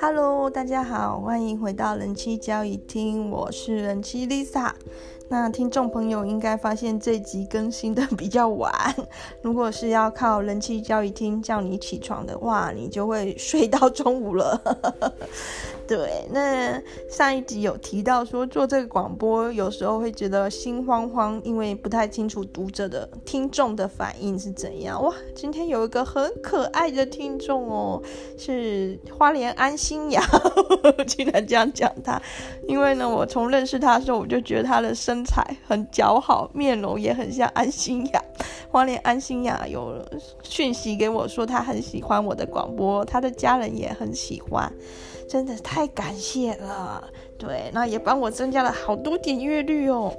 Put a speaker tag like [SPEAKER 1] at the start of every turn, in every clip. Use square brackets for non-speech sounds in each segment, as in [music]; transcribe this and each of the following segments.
[SPEAKER 1] Hello，大家好，欢迎回到人妻交易厅，我是人妻 Lisa。那听众朋友应该发现这集更新的比较晚，[laughs] 如果是要靠人妻交易厅叫你起床的话，你就会睡到中午了。对，那上一集有提到说做这个广播有时候会觉得心慌慌，因为不太清楚读者的听众的反应是怎样。哇，今天有一个很可爱的听众哦，是花莲安心雅，[laughs] 竟然这样讲他，因为呢，我从认识他的时候我就觉得他的身材很姣好，面容也很像安心雅。花莲安心雅有讯息给我说他很喜欢我的广播，他的家人也很喜欢。真的太感谢了，对，那也帮我增加了好多点阅率哦。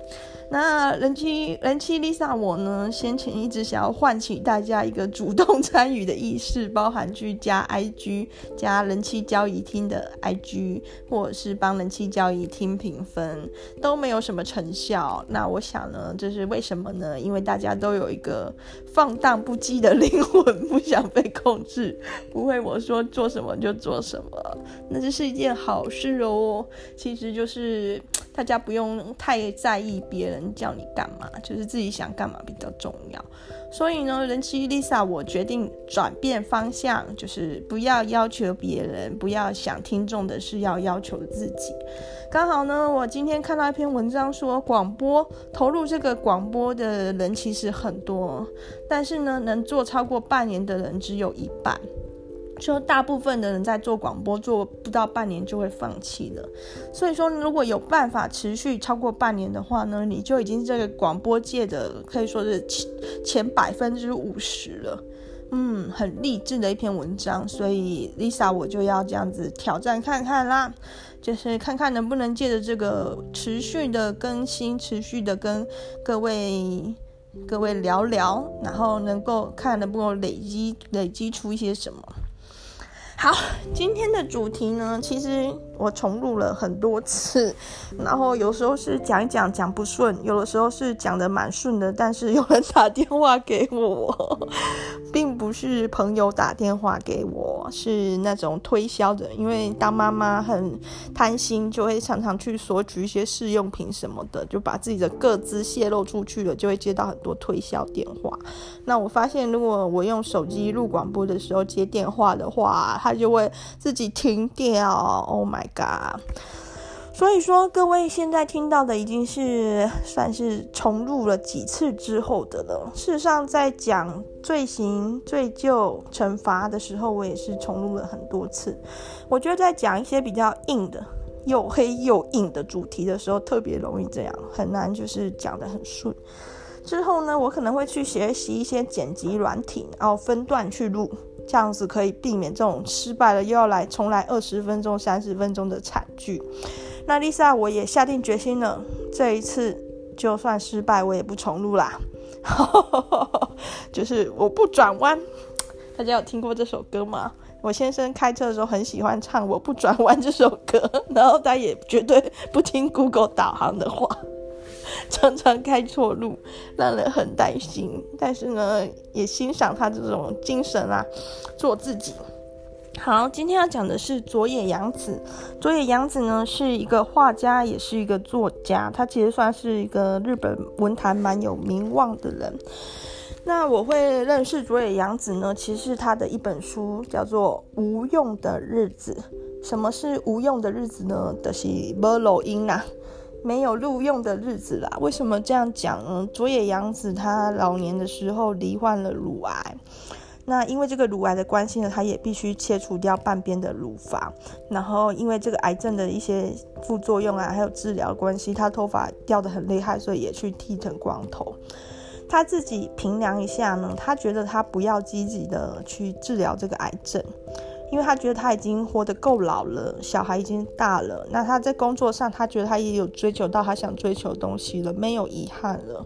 [SPEAKER 1] 那人妻人妻 Lisa 我呢，先前一直想要唤起大家一个主动参与的意识，包含去加 IG、加人气交易厅的 IG，或者是帮人气交易厅评分，都没有什么成效。那我想呢，这是为什么呢？因为大家都有一个放荡不羁的灵魂，不想被控制，不会我说做什么就做什么。那这是一件好事哦。其实就是大家不用太在意别人。叫你干嘛，就是自己想干嘛比较重要。所以呢，人妻 Lisa，我决定转变方向，就是不要要求别人，不要想听众的事，要要求自己。刚好呢，我今天看到一篇文章说，广播投入这个广播的人其实很多，但是呢，能做超过半年的人只有一半。说大部分的人在做广播，做不到半年就会放弃了。所以说，如果有办法持续超过半年的话呢，你就已经是这个广播界的可以说是前前百分之五十了。嗯，很励志的一篇文章。所以 Lisa 我就要这样子挑战看看啦，就是看看能不能借着这个持续的更新，持续的跟各位各位聊聊，然后能够看能不能累积累积出一些什么。好，今天的主题呢，其实我重录了很多次，然后有时候是讲一讲讲不顺，有的时候是讲的蛮顺的，但是有人打电话给我，并不是朋友打电话给我，是那种推销的，因为当妈妈很贪心，就会常常去索取一些试用品什么的，就把自己的个资泄露出去了，就会接到很多推销电话。那我发现，如果我用手机录广播的时候接电话的话，它就会自己停掉。Oh my 嘎所以说，各位现在听到的已经是算是重录了几次之后的了。事实上，在讲罪行、罪疚、惩罚的时候，我也是重录了很多次。我觉得在讲一些比较硬的、又黑又硬的主题的时候，特别容易这样，很难就是讲得很顺。之后呢，我可能会去学习一些剪辑软体，然后分段去录，这样子可以避免这种失败了又要来重来二十分钟、三十分钟的惨剧。那 Lisa，我也下定决心了，这一次就算失败，我也不重录啦。[laughs] 就是我不转弯。大家有听过这首歌吗？我先生开车的时候很喜欢唱《我不转弯》这首歌，然后他也绝对不听 Google 导航的话。[laughs] 常常开错路，让人很担心。但是呢，也欣赏他这种精神啊，做自己。好，今天要讲的是佐野洋子。佐野洋子呢，是一个画家，也是一个作家。他其实算是一个日本文坛蛮有名望的人。那我会认识佐野洋子呢，其实是他的一本书，叫做《无用的日子》。什么是无用的日子呢？就是没路用啊。没有录用的日子啦。为什么这样讲呢？佐野洋子她老年的时候罹患了乳癌，那因为这个乳癌的关系呢，她也必须切除掉半边的乳房。然后因为这个癌症的一些副作用啊，还有治疗关系，她头发掉得很厉害，所以也去剃成光头。她自己评量一下呢，她觉得她不要积极的去治疗这个癌症。因为他觉得他已经活得够老了，小孩已经大了，那他在工作上，他觉得他也有追求到他想追求的东西了，没有遗憾了。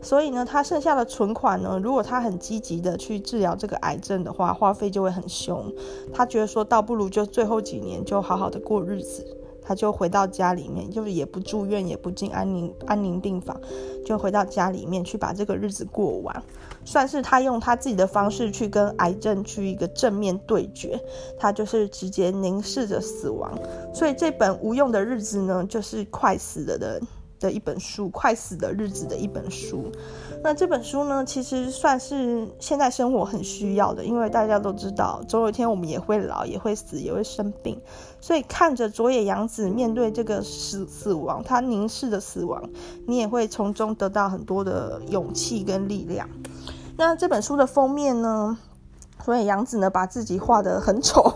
[SPEAKER 1] 所以呢，他剩下的存款呢，如果他很积极的去治疗这个癌症的话，花费就会很凶。他觉得说倒不如就最后几年就好好的过日子。他就回到家里面，就是也不住院，也不进安宁安宁病房，就回到家里面去把这个日子过完，算是他用他自己的方式去跟癌症去一个正面对决，他就是直接凝视着死亡。所以这本无用的日子呢，就是快死了的。的一本书，快死的日子的一本书。那这本书呢，其实算是现在生活很需要的，因为大家都知道，总有一天我们也会老，也会死，也会生病。所以看着佐野洋子面对这个死死亡，他凝视的死亡，你也会从中得到很多的勇气跟力量。那这本书的封面呢？所以杨子呢，把自己画得很丑，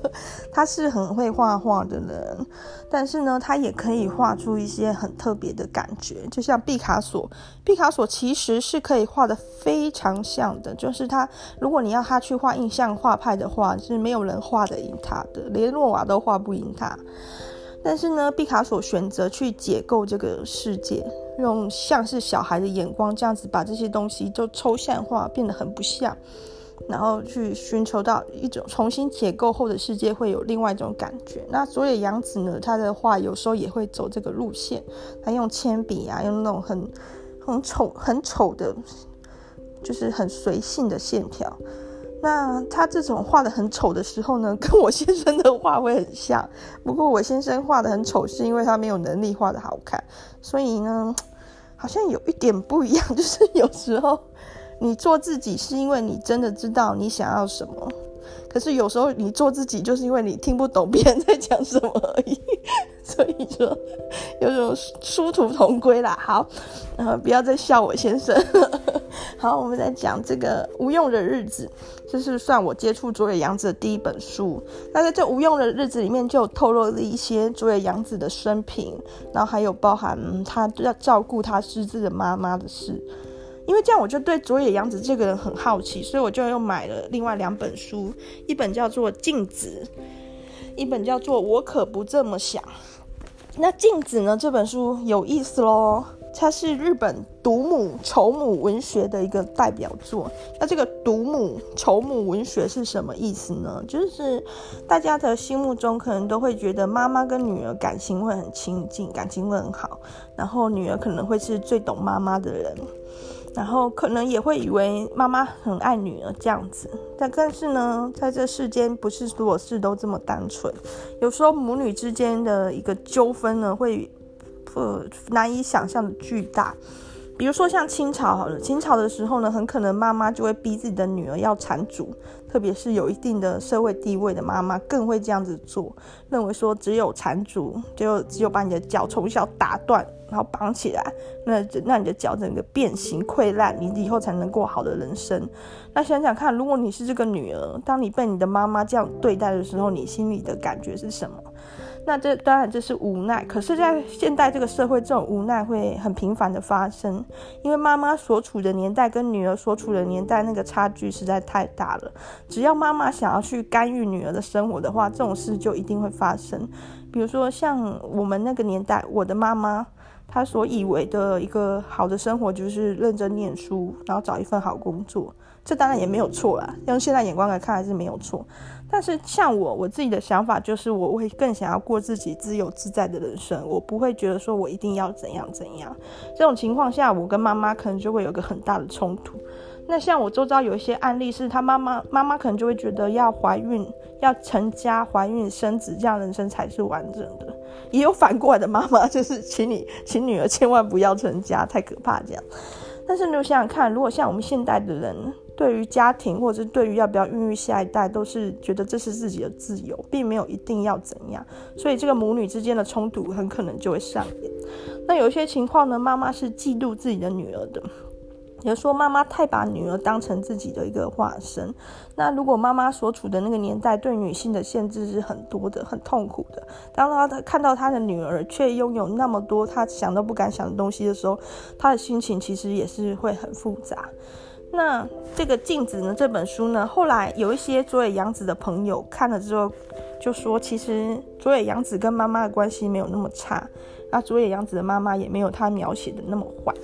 [SPEAKER 1] [laughs] 他是很会画画的人，但是呢，他也可以画出一些很特别的感觉，就像毕卡索，毕卡索其实是可以画得非常像的，就是他，如果你要他去画印象画派的话，是没有人画得赢他的，连诺瓦都画不赢他。但是呢，毕卡索选择去解构这个世界，用像是小孩的眼光这样子把这些东西都抽象化，变得很不像。然后去寻求到一种重新解构后的世界会有另外一种感觉。那佐野洋子呢，他的画有时候也会走这个路线，他用铅笔啊，用那种很很丑很丑的，就是很随性的线条。那他这种画的很丑的时候呢，[laughs] 跟我先生的画会很像。不过我先生画的很丑，是因为他没有能力画的好看，所以呢，[tsk] 好像有一点不一样，[laughs] 就是有时候。你做自己是因为你真的知道你想要什么，可是有时候你做自己就是因为你听不懂别人在讲什么而已，[laughs] 所以说有种殊途同归啦。好，然呃，不要再笑我先生。[laughs] 好，我们再讲这个无用的日子，这是算我接触佐野洋子的第一本书。那在这无用的日子里面，就透露了一些佐野洋子的生平，然后还有包含他要照顾他失智的妈妈的事。因为这样，我就对佐野洋子这个人很好奇，所以我就又买了另外两本书，一本叫做《镜子》，一本叫做《我可不这么想》。那《镜子》呢？这本书有意思喽，它是日本独母丑母文学的一个代表作。那这个独母丑母文学是什么意思呢？就是大家的心目中可能都会觉得妈妈跟女儿感情会很亲近，感情会很好，然后女儿可能会是最懂妈妈的人。然后可能也会以为妈妈很爱女儿这样子，但但是呢，在这世间不是所有事都这么单纯，有时候母女之间的一个纠纷呢，会呃难以想象的巨大。比如说像清朝好了，清朝的时候呢，很可能妈妈就会逼自己的女儿要缠足，特别是有一定的社会地位的妈妈更会这样子做，认为说只有缠足，就只有把你的脚从小打断，然后绑起来，那那你的脚整个变形溃烂，你以后才能过好的人生。那想想看，如果你是这个女儿，当你被你的妈妈这样对待的时候，你心里的感觉是什么？那这当然这是无奈，可是，在现代这个社会，这种无奈会很频繁的发生，因为妈妈所处的年代跟女儿所处的年代那个差距实在太大了。只要妈妈想要去干预女儿的生活的话，这种事就一定会发生。比如说像我们那个年代，我的妈妈她所以为的一个好的生活就是认真念书，然后找一份好工作，这当然也没有错啦。用现在眼光来看，还是没有错。但是像我，我自己的想法就是，我会更想要过自己自由自在的人生，我不会觉得说我一定要怎样怎样。这种情况下，我跟妈妈可能就会有个很大的冲突。那像我周遭有一些案例，是她妈妈妈妈可能就会觉得要怀孕、要成家、怀孕生子，这样人生才是完整的。也有反过来的妈妈，就是请你请女儿千万不要成家，太可怕这样。但是你想想看，如果像我们现代的人，对于家庭，或者是对于要不要孕育下一代，都是觉得这是自己的自由，并没有一定要怎样，所以这个母女之间的冲突很可能就会上演。那有一些情况呢，妈妈是嫉妒自己的女儿的，也说妈妈太把女儿当成自己的一个化身。那如果妈妈所处的那个年代对女性的限制是很多的，很痛苦的，当她看到她的女儿却拥有那么多她想都不敢想的东西的时候，她的心情其实也是会很复杂。那这个镜子呢？这本书呢？后来有一些佐野洋子的朋友看了之后，就说其实佐野洋子跟妈妈的关系没有那么差，那佐野洋子的妈妈也没有他描写的那么坏。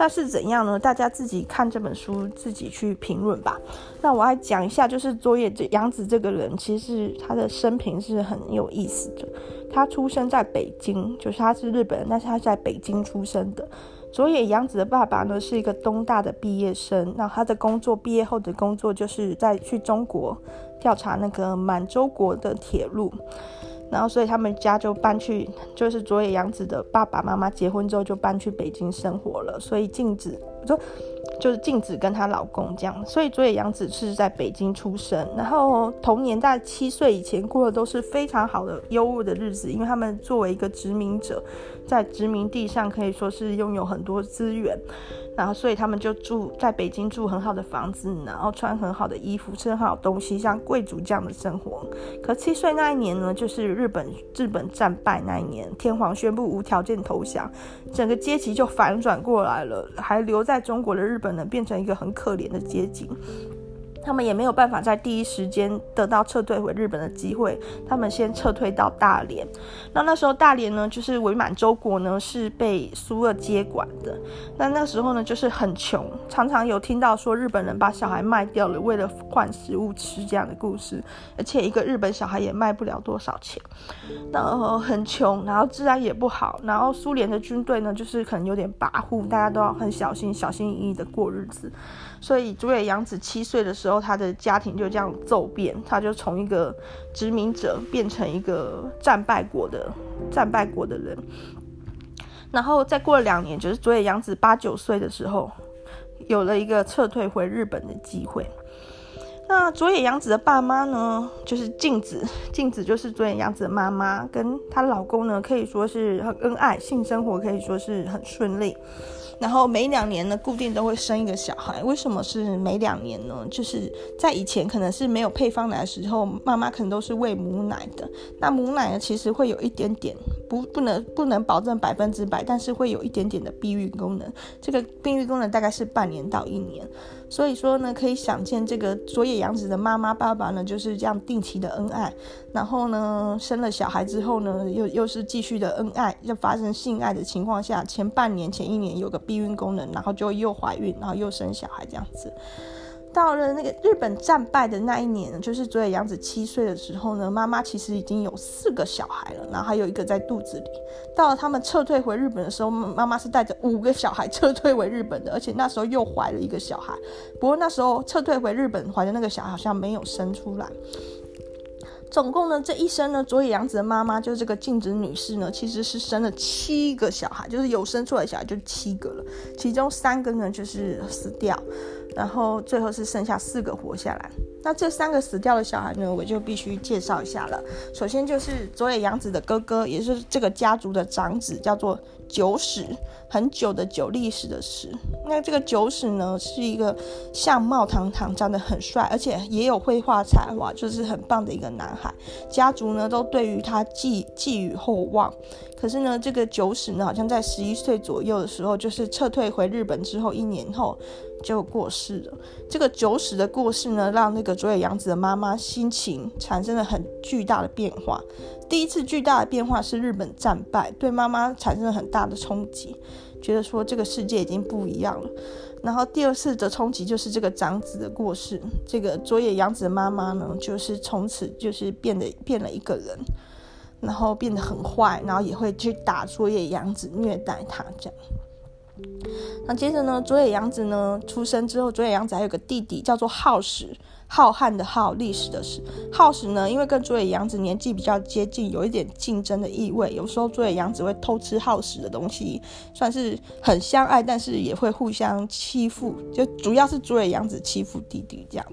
[SPEAKER 1] 那是怎样呢？大家自己看这本书，自己去评论吧。那我来讲一下，就是佐野洋子这个人，其实他的生平是很有意思的。他出生在北京，就是他是日本人，但是他在北京出生的。佐野洋子的爸爸呢是一个东大的毕业生，那他的工作毕业后的工作就是在去中国调查那个满洲国的铁路。然后，所以他们家就搬去，就是佐野洋子的爸爸妈妈结婚之后就搬去北京生活了。所以静子就就是静子跟她老公这样。所以佐野洋子是在北京出生，然后童年在七岁以前过的都是非常好的优渥的日子，因为他们作为一个殖民者，在殖民地上可以说是拥有很多资源。然后，所以他们就住在北京，住很好的房子，然后穿很好的衣服，吃很好东西，像贵族这样的生活。可七岁那一年呢，就是日本日本战败那一年，天皇宣布无条件投降，整个阶级就反转过来了，还留在中国的日本人变成一个很可怜的阶级。他们也没有办法在第一时间得到撤退回日本的机会，他们先撤退到大连。那那时候大连呢，就是伪满洲国呢是被苏俄接管的。那那时候呢，就是很穷，常常有听到说日本人把小孩卖掉了，为了换食物吃这样的故事。而且一个日本小孩也卖不了多少钱，然后很穷，然后治安也不好，然后苏联的军队呢，就是可能有点跋扈，大家都要很小心、小心翼翼的过日子。所以佐野洋子七岁的时候，他的家庭就这样骤变，他就从一个殖民者变成一个战败国的战败国的人。然后再过了两年，就是佐野洋子八九岁的时候，有了一个撤退回日本的机会。那佐野洋子的爸妈呢，就是镜子，镜子就是佐野洋子的妈妈，跟她老公呢可以说是很恩爱，性生活可以说是很顺利。然后每两年呢，固定都会生一个小孩。为什么是每两年呢？就是在以前可能是没有配方奶的时候，妈妈可能都是喂母奶的。那母奶呢，其实会有一点点不不能不能保证百分之百，但是会有一点点的避孕功能。这个避孕功能大概是半年到一年。所以说呢，可以想见这个佐野洋子的妈妈爸爸呢，就是这样定期的恩爱。然后呢，生了小孩之后呢，又又是继续的恩爱，要发生性爱的情况下，前半年前一年有个。避孕功能，然后就又怀孕，然后又生小孩这样子。到了那个日本战败的那一年，就是佐野洋子七岁的时候呢，妈妈其实已经有四个小孩了，然后还有一个在肚子里。到了他们撤退回日本的时候，妈妈是带着五个小孩撤退回日本的，而且那时候又怀了一个小孩。不过那时候撤退回日本怀的那个小孩好像没有生出来。总共呢，这一生呢，佐野洋子的妈妈就是这个静子女士呢，其实是生了七个小孩，就是有生出来小孩就七个了，其中三个呢就是死掉，然后最后是剩下四个活下来。那这三个死掉的小孩呢，我就必须介绍一下了。首先就是佐野洋子的哥哥，也是这个家族的长子，叫做久史，很久的久，历史的史。那这个久史呢，是一个相貌堂堂、长得很帅，而且也有绘画才华，就是很棒的一个男孩。家族呢都对于他寄寄予厚望。可是呢，这个久史呢，好像在十一岁左右的时候，就是撤退回日本之后一年后。就过世了。这个九死的过世呢，让那个佐野洋子的妈妈心情产生了很巨大的变化。第一次巨大的变化是日本战败，对妈妈产生了很大的冲击，觉得说这个世界已经不一样了。然后第二次的冲击就是这个长子的过世，这个佐野洋子的妈妈呢，就是从此就是变得变了一个人，然后变得很坏，然后也会去打佐野洋子，虐待他这样。那接着呢，佐野洋子呢出生之后，佐野洋子还有个弟弟，叫做浩史，浩瀚的浩，历史的史。浩史呢，因为跟佐野洋子年纪比较接近，有一点竞争的意味。有时候佐野洋子会偷吃浩史的东西，算是很相爱，但是也会互相欺负。就主要是佐野洋子欺负弟弟这样。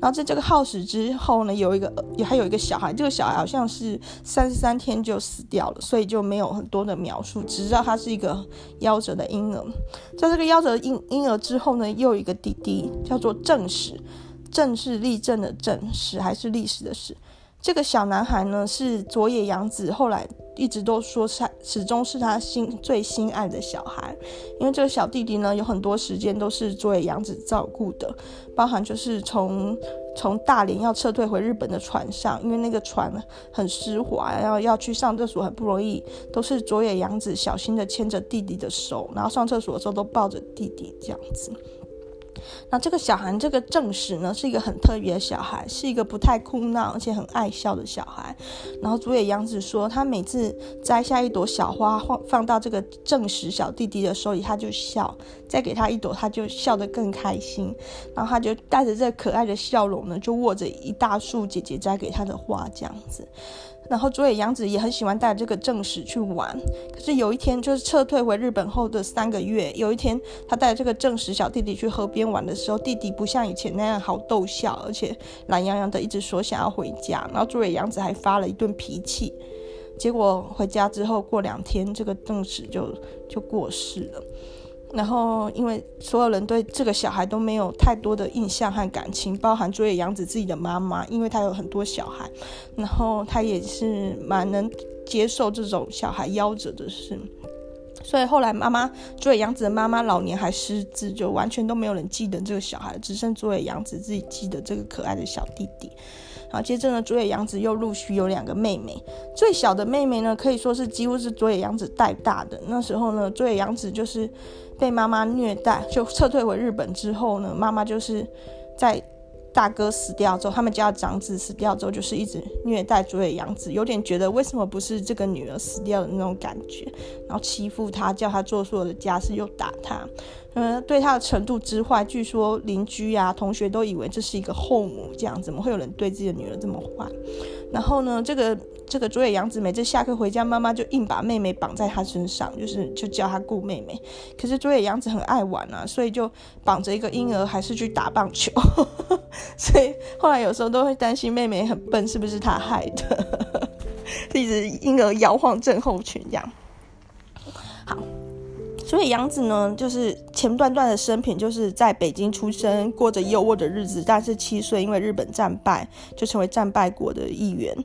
[SPEAKER 1] 然后在这个浩史之后呢，有一个也还有一个小孩，这个小孩好像是三十三天就死掉了，所以就没有很多的描述，只知道他是一个夭折的婴儿。在这个夭折婴婴儿之后呢，又有一个弟弟叫做正史，正是立正的正，史还是历史的史。这个小男孩呢，是佐野洋子后来一直都说是始终是他心最心爱的小孩，因为这个小弟弟呢，有很多时间都是佐野洋子照顾的，包含就是从从大连要撤退回日本的船上，因为那个船很湿滑，然后要去上厕所很不容易，都是佐野洋子小心的牵着弟弟的手，然后上厕所的时候都抱着弟弟这样子。那这个小韩这个正史呢，是一个很特别的小孩，是一个不太哭闹而且很爱笑的小孩。然后竹野洋子说，他每次摘下一朵小花放放到这个正史小弟弟的手里，他就笑；再给他一朵，他就笑得更开心。然后他就带着这可爱的笑容呢，就握着一大束姐姐摘给他的花，这样子。然后竹野洋子也很喜欢带这个正史去玩。可是有一天，就是撤退回日本后的三个月，有一天他带这个正史小弟弟去河边玩的时候，弟弟不像以前那样好逗笑，而且懒洋洋的一直说想要回家。然后竹野洋子还发了一顿脾气。结果回家之后，过两天这个正史就就过世了。然后，因为所有人对这个小孩都没有太多的印象和感情，包含佐野洋子自己的妈妈，因为她有很多小孩，然后她也是蛮能接受这种小孩夭折的事，所以后来妈妈竹野洋子的妈妈老年还失智，就完全都没有人记得这个小孩，只剩竹野洋子自己记得这个可爱的小弟弟。然后，接着呢，竹野洋子又陆续有两个妹妹，最小的妹妹呢，可以说是几乎是竹野洋子带大的。那时候呢，竹野洋子就是被妈妈虐待，就撤退回日本之后呢，妈妈就是在。大哥死掉之后，他们家的长子死掉之后，就是一直虐待竹野洋子，有点觉得为什么不是这个女儿死掉的那种感觉，然后欺负她，叫她做所有的家事，又打她，嗯，对她的程度之坏，据说邻居啊、同学都以为这是一个后母，这样怎么会有人对自己的女儿这么坏？然后呢，这个。这个竹野洋子每次下课回家，妈妈就硬把妹妹绑在她身上，就是就叫她顾妹妹。可是竹野洋子很爱玩啊，所以就绑着一个婴儿，还是去打棒球。[laughs] 所以后来有时候都会担心妹妹很笨，是不是她害的？[laughs] 一直婴儿摇晃症候群这样。好，所以，杨子呢，就是前段段的生平，就是在北京出生，过着优渥的日子。但是七岁因为日本战败，就成为战败国的一员。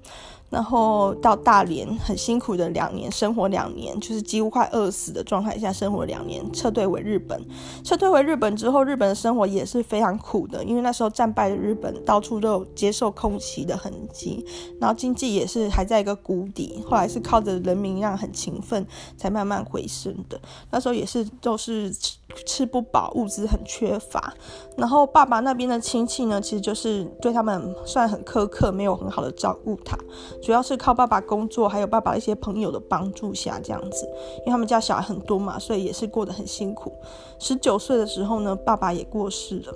[SPEAKER 1] 然后到大连很辛苦的两年，生活两年，就是几乎快饿死的状态下生活两年，撤退回日本。撤退回日本之后，日本的生活也是非常苦的，因为那时候战败的日本到处都有接受空袭的痕迹，然后经济也是还在一个谷底。后来是靠着人民让很勤奋，才慢慢回升的。那时候也是都是吃吃不饱，物资很缺乏。然后爸爸那边的亲戚呢，其实就是对他们算很苛刻，没有很好的照顾他。主要是靠爸爸工作，还有爸爸一些朋友的帮助下这样子，因为他们家小孩很多嘛，所以也是过得很辛苦。十九岁的时候呢，爸爸也过世了。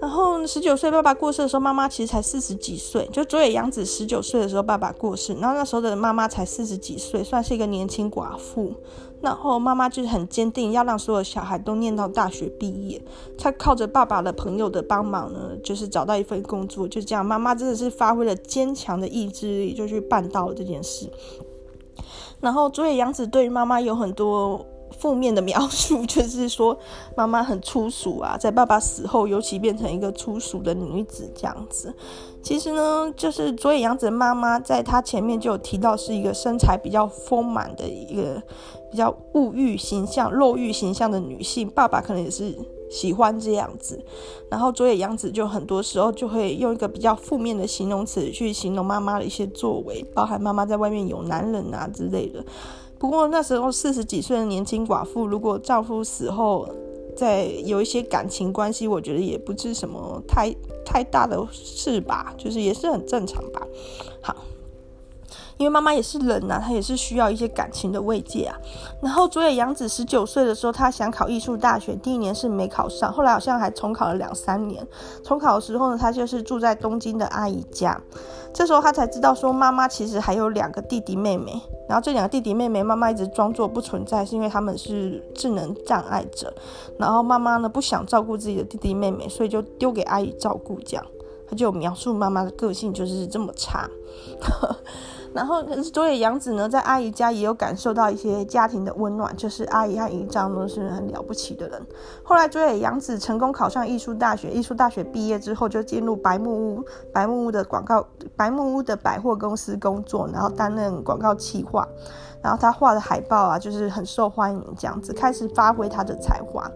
[SPEAKER 1] 然后十九岁爸爸过世的时候，妈妈其实才四十几岁。就佐野洋子十九岁的时候，爸爸过世，然后那时候的妈妈才四十几岁，算是一个年轻寡妇。然后妈妈就是很坚定，要让所有小孩都念到大学毕业。她靠着爸爸的朋友的帮忙呢，就是找到一份工作。就这样，妈妈真的是发挥了坚强的意志力，就去办到了这件事。然后竹野洋子对于妈妈有很多。负面的 [laughs] 描述就是说，妈妈很粗俗啊，在爸爸死后，尤其变成一个粗俗的女子这样子。其实呢，就是竹野洋子的妈妈，在她前面就有提到，是一个身材比较丰满的一个比较物欲形象、肉欲形象的女性。爸爸可能也是喜欢这样子，然后竹野洋子就很多时候就会用一个比较负面的形容词去形容妈妈的一些作为，包含妈妈在外面有男人啊之类的。不过那时候四十几岁的年轻寡妇，如果丈夫死后再有一些感情关系，我觉得也不是什么太太大的事吧，就是也是很正常吧。好。因为妈妈也是人呐、啊，她也是需要一些感情的慰藉啊。然后竹野洋子十九岁的时候，她想考艺术大学，第一年是没考上，后来好像还重考了两三年。重考的时候呢，她就是住在东京的阿姨家。这时候她才知道说，妈妈其实还有两个弟弟妹妹。然后这两个弟弟妹妹，妈妈一直装作不存在，是因为他们是智能障碍者。然后妈妈呢，不想照顾自己的弟弟妹妹，所以就丢给阿姨照顾。这样，她就描述妈妈的个性就是这么差。然后，可是竹野洋子呢，在阿姨家也有感受到一些家庭的温暖，就是阿姨和姨丈都是很了不起的人。后来，竹野洋子成功考上艺术大学，艺术大学毕业之后就进入白木屋，白木屋的广告，白木屋的百货公司工作，然后担任广告企划。然后他画的海报啊，就是很受欢迎，这样子开始发挥他的才华。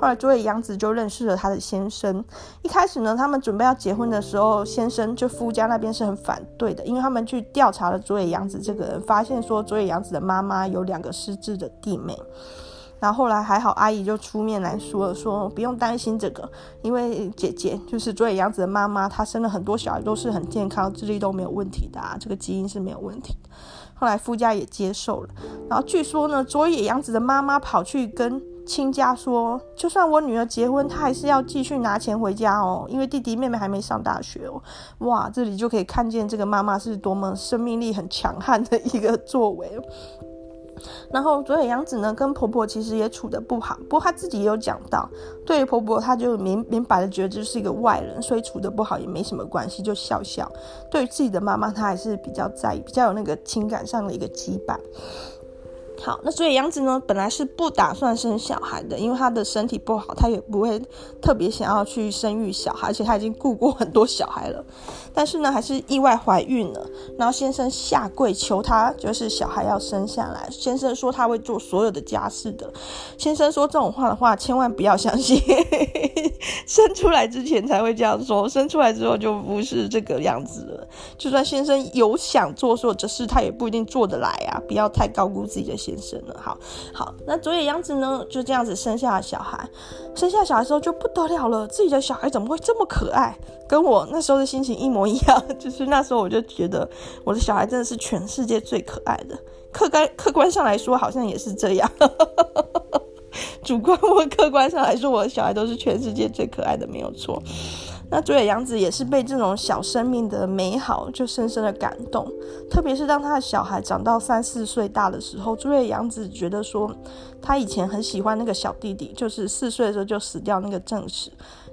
[SPEAKER 1] 后来佐野洋子就认识了他的先生。一开始呢，他们准备要结婚的时候，先生就夫家那边是很反对的，因为他们去调查了佐野洋子这个人，发现说佐野洋子的妈妈有两个失智的弟妹。然后后来还好，阿姨就出面来说了，说不用担心这个，因为姐姐就是佐野洋子的妈妈，她生了很多小孩都是很健康，智力都没有问题的啊，这个基因是没有问题。后来夫家也接受了，然后据说呢，佐野洋子的妈妈跑去跟亲家说，就算我女儿结婚，她还是要继续拿钱回家哦，因为弟弟妹妹还没上大学哦。哇，这里就可以看见这个妈妈是多么生命力很强悍的一个作为。然后佐野洋子呢，跟婆婆其实也处得不好，不过她自己也有讲到，对于婆婆，她就明明白的觉得就是一个外人，所以处得不好也没什么关系，就笑笑。对于自己的妈妈，她还是比较在意，比较有那个情感上的一个羁绊。好，那所以杨子呢，本来是不打算生小孩的，因为她的身体不好，她也不会特别想要去生育小孩，而且她已经顾过很多小孩了。但是呢，还是意外怀孕了。然后先生下跪求她，就是小孩要生下来。先生说他会做所有的家事的。先生说这种话的话，千万不要相信。生出来之前才会这样说，生出来之后就不是这个样子了。就算先生有想做所有的事，他也不一定做得来啊！不要太高估自己的先生了。好好，那佐野洋子呢，就这样子生下了小孩。生下小孩之后就不得了了，自己的小孩怎么会这么可爱？跟我那时候的心情一模一样。[laughs] 就是那时候我就觉得我的小孩真的是全世界最可爱的。客观客观上来说，好像也是这样。[laughs] 主观或客观上来说，我的小孩都是全世界最可爱的，没有错。那佐野洋子也是被这种小生命的美好就深深的感动，特别是当他的小孩长到三四岁大的时候，佐野洋子觉得说，他以前很喜欢那个小弟弟，就是四岁的时候就死掉那个正史，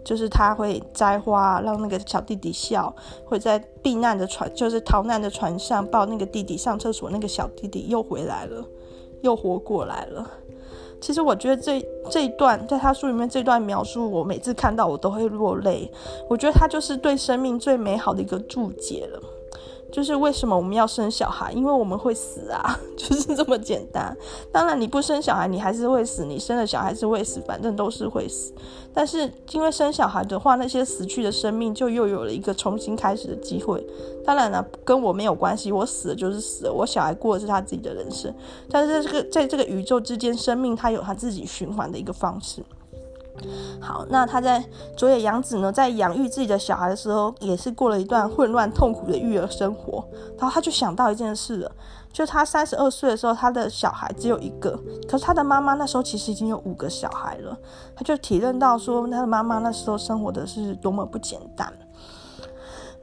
[SPEAKER 1] 就是他会摘花让那个小弟弟笑，会在避难的船，就是逃难的船上抱那个弟弟上厕所，那个小弟弟又回来了，又活过来了。其实我觉得这这一段在他书里面这段描述，我每次看到我都会落泪。我觉得他就是对生命最美好的一个注解了。就是为什么我们要生小孩？因为我们会死啊，[laughs] 就是这么简单。当然你不生小孩，你还是会死；你生了小孩是会死，反正都是会死。但是因为生小孩的话，那些死去的生命就又有了一个重新开始的机会。当然了，跟我没有关系，我死了就是死了，我小孩过的是他自己的人生。但是这个在这个宇宙之间，生命它有它自己循环的一个方式。好，那他在佐野洋子呢，在养育自己的小孩的时候，也是过了一段混乱痛苦的育儿生活。然后他就想到一件事了，就他三十二岁的时候，他的小孩只有一个，可是他的妈妈那时候其实已经有五个小孩了。他就体认到说，他的妈妈那时候生活的是多么不简单。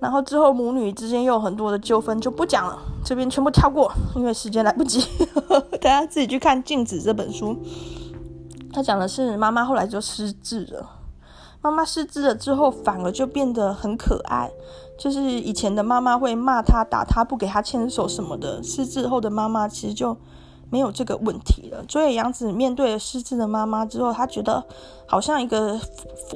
[SPEAKER 1] 然后之后母女之间又有很多的纠纷，就不讲了，这边全部跳过，因为时间来不及，[laughs] 大家自己去看《镜子》这本书。他讲的是妈妈后来就失智了，妈妈失智了之后，反而就变得很可爱。就是以前的妈妈会骂他、打他、不给他牵手什么的，失智后的妈妈其实就没有这个问题了。所以杨子面对了失智的妈妈之后，他觉得好像一个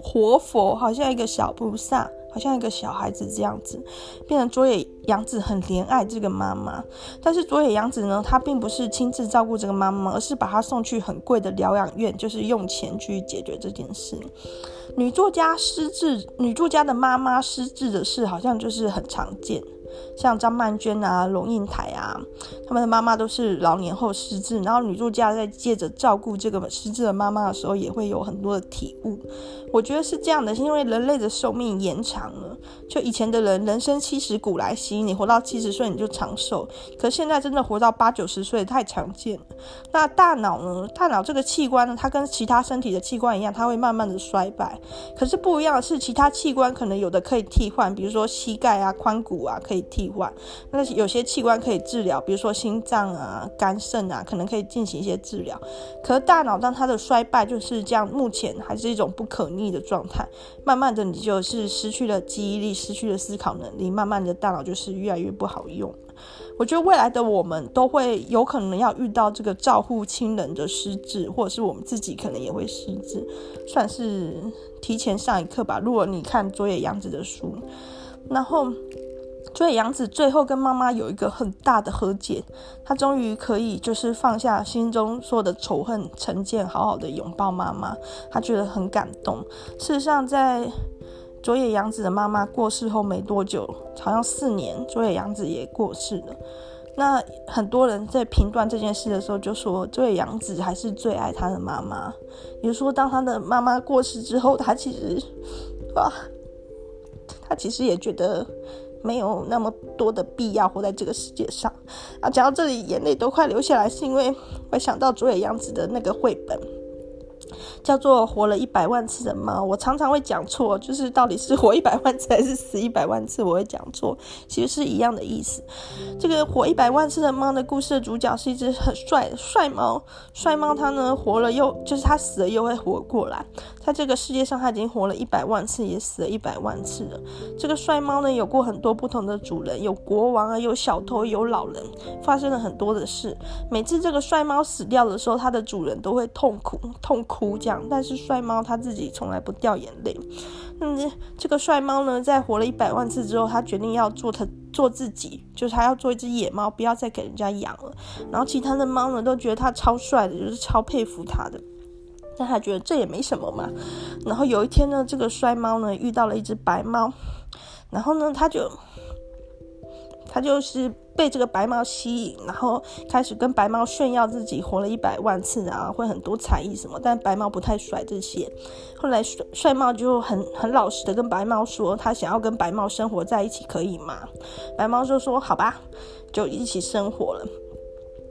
[SPEAKER 1] 活佛，好像一个小菩萨。好像一个小孩子这样子，变成佐野洋子很怜爱这个妈妈，但是佐野洋子呢，她并不是亲自照顾这个妈妈，而是把她送去很贵的疗养院，就是用钱去解决这件事。女作家失智，女作家的妈妈失智的事，好像就是很常见。像张曼娟啊、龙应台啊，他们的妈妈都是老年后失智，然后女作家在借着照顾这个失智的妈妈的时候，也会有很多的体悟。我觉得是这样的，是因为人类的寿命延长了。就以前的人，人生七十古来稀，你活到七十岁你就长寿。可现在真的活到八九十岁太常见了。那大脑呢？大脑这个器官呢，它跟其他身体的器官一样，它会慢慢的衰败。可是不一样的是，其他器官可能有的可以替换，比如说膝盖啊、髋骨啊可以替换。那有些器官可以治疗，比如说心脏啊、肝肾啊，可能可以进行一些治疗。可是大脑当它的衰败就是这样，目前还是一种不可逆的状态。慢慢的，你就是失去了记忆力。失去了思考能力，慢慢的大脑就是越来越不好用。我觉得未来的我们都会有可能要遇到这个照护亲人的失智，或者是我们自己可能也会失智，算是提前上一课吧。如果你看佐野洋子的书，然后所以，杨子最后跟妈妈有一个很大的和解，她终于可以就是放下心中所有的仇恨成见，好好的拥抱妈妈，她觉得很感动。事实上，在佐野洋子的妈妈过世后没多久，好像四年，佐野洋子也过世了。那很多人在评断这件事的时候，就说佐野洋子还是最爱他的妈妈。比如说，当他的妈妈过世之后，他其实，哇，他其实也觉得没有那么多的必要活在这个世界上。啊，讲到这里，眼泪都快流下来，是因为我想到佐野洋子的那个绘本。叫做活了一百万次的猫，我常常会讲错，就是到底是活一百万次还是死一百万次，我会讲错，其实是一样的意思。这个活一百万次的猫的故事的主角是一只很帅的帅猫，帅猫它呢活了又就是它死了又会活过来，在这个世界上它已经活了一百万次，也死了一百万次了。这个帅猫呢有过很多不同的主人，有国王啊，有小偷，有老人，发生了很多的事。每次这个帅猫死掉的时候，它的主人都会痛苦痛哭。这样，但是帅猫他自己从来不掉眼泪。嗯，这个帅猫呢，在活了一百万次之后，他决定要做他做自己，就是他要做一只野猫，不要再给人家养了。然后其他的猫呢，都觉得他超帅的，就是超佩服他的。但他觉得这也没什么嘛。然后有一天呢，这个帅猫呢遇到了一只白猫，然后呢，他就他就是。被这个白猫吸引，然后开始跟白猫炫耀自己活了一百万次啊，会很多才艺什么。但白猫不太甩这些。后来帅帅猫就很很老实的跟白猫说，他想要跟白猫生活在一起，可以吗？白猫就说好吧，就一起生活了。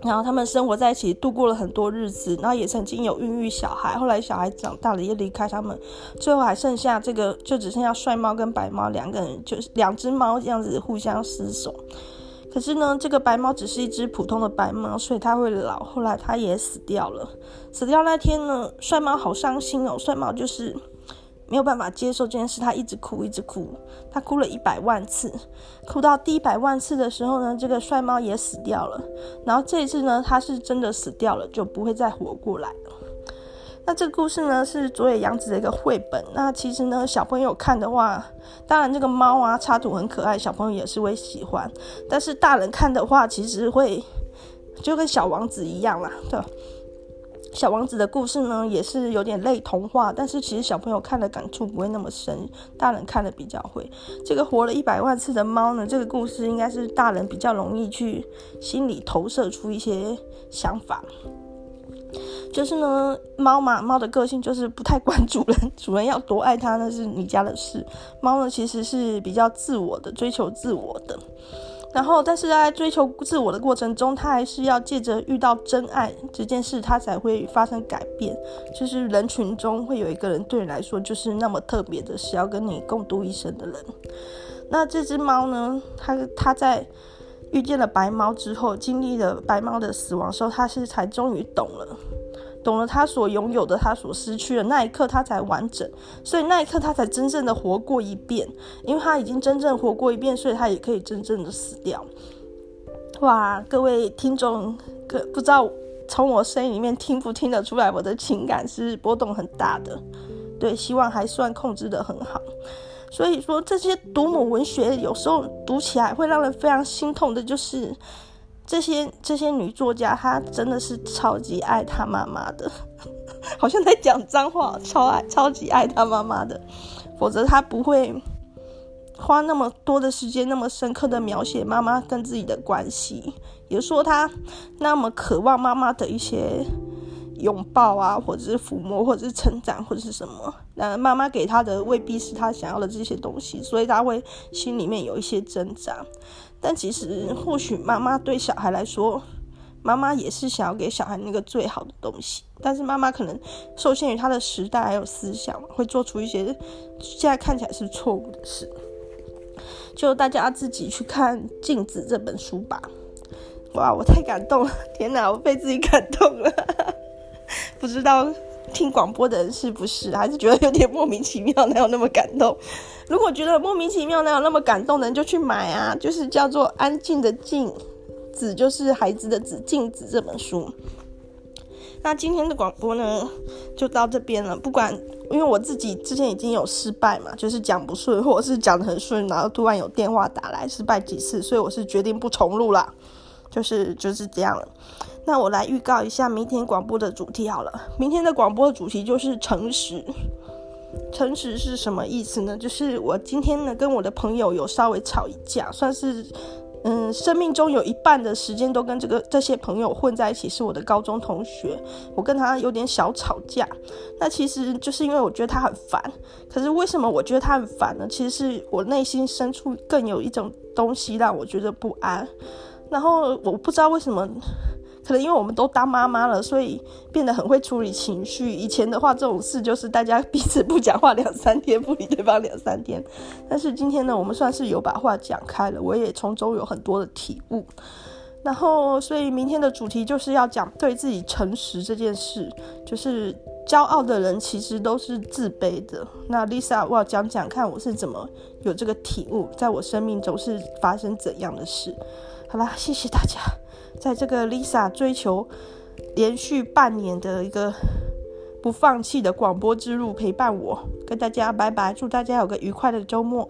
[SPEAKER 1] 然后他们生活在一起，度过了很多日子，然后也曾经有孕育小孩。后来小孩长大了，也离开他们，最后还剩下这个，就只剩下帅猫跟白猫两个人，就是两只猫这样子互相厮守。可是呢，这个白猫只是一只普通的白猫，所以它会老。后来它也死掉了。死掉那天呢，帅猫好伤心哦。帅猫就是没有办法接受这件事，他一直哭，一直哭。他哭了一百万次，哭到第一百万次的时候呢，这个帅猫也死掉了。然后这一次呢，它是真的死掉了，就不会再活过来。那这个故事呢，是佐野洋子的一个绘本。那其实呢，小朋友看的话，当然这个猫啊插图很可爱，小朋友也是会喜欢。但是大人看的话，其实会就跟小王子一样啦。对，小王子的故事呢，也是有点类童话，但是其实小朋友看的感触不会那么深，大人看的比较会。这个活了一百万次的猫呢，这个故事应该是大人比较容易去心里投射出一些想法。就是呢，猫嘛，猫的个性就是不太管主人，主人要多爱它那是你家的事。猫呢，其实是比较自我的，追求自我的。然后，但是在追求自我的过程中，他还是要借着遇到真爱这件事，他才会发生改变。就是人群中会有一个人对你来说就是那么特别的，是要跟你共度一生的人。那这只猫呢，它它在。遇见了白猫之后，经历了白猫的死亡时候，他是才终于懂了，懂了他所拥有的，他所失去的那一刻，他才完整。所以那一刻，他才真正的活过一遍。因为他已经真正活过一遍，所以他也可以真正的死掉。哇，各位听众，可不知道从我声音里面听不听得出来，我的情感是波动很大的。对，希望还算控制得很好。所以说，这些独母文学有时候读起来会让人非常心痛的，就是这些这些女作家，她真的是超级爱她妈妈的，[laughs] 好像在讲脏话，超爱超级爱她妈妈的，否则她不会花那么多的时间，那么深刻的描写妈妈跟自己的关系，也说她那么渴望妈妈的一些。拥抱啊，或者是抚摸，或者是成长，或者是什么？那妈妈给她的未必是她想要的这些东西，所以她会心里面有一些挣扎。但其实，或许妈妈对小孩来说，妈妈也是想要给小孩那个最好的东西。但是妈妈可能受限于她的时代还有思想，会做出一些现在看起来是错误的事。就大家自己去看《镜子》这本书吧。哇，我太感动了！天哪，我被自己感动了。[laughs] 不知道听广播的人是不是，还是觉得有点莫名其妙，哪有那么感动？如果觉得莫名其妙，哪有那么感动的人就去买啊！[laughs] 就是叫做《安静的镜子》，就是孩子的子，镜子这本书。那今天的广播呢，就到这边了。不管，因为我自己之前已经有失败嘛，就是讲不顺，或者是讲得很顺，然后突然有电话打来，失败几次，所以我是决定不重录了，就是就是这样了。那我来预告一下明天广播的主题好了。明天的广播的主题就是诚实。诚实是什么意思呢？就是我今天呢跟我的朋友有稍微吵一架，算是嗯，生命中有一半的时间都跟这个这些朋友混在一起，是我的高中同学。我跟他有点小吵架，那其实就是因为我觉得他很烦。可是为什么我觉得他很烦呢？其实是我内心深处更有一种东西让我觉得不安。然后我不知道为什么。可能因为我们都当妈妈了，所以变得很会处理情绪。以前的话，这种事就是大家彼此不讲话两三天，不理对方两三天。但是今天呢，我们算是有把话讲开了，我也从中有很多的体悟。然后，所以明天的主题就是要讲对自己诚实这件事。就是骄傲的人其实都是自卑的。那 Lisa，我要讲讲看我是怎么有这个体悟，在我生命中是发生怎样的事。好啦，谢谢大家。在这个 Lisa 追求连续半年的一个不放弃的广播之路陪伴我，跟大家拜拜，祝大家有个愉快的周末。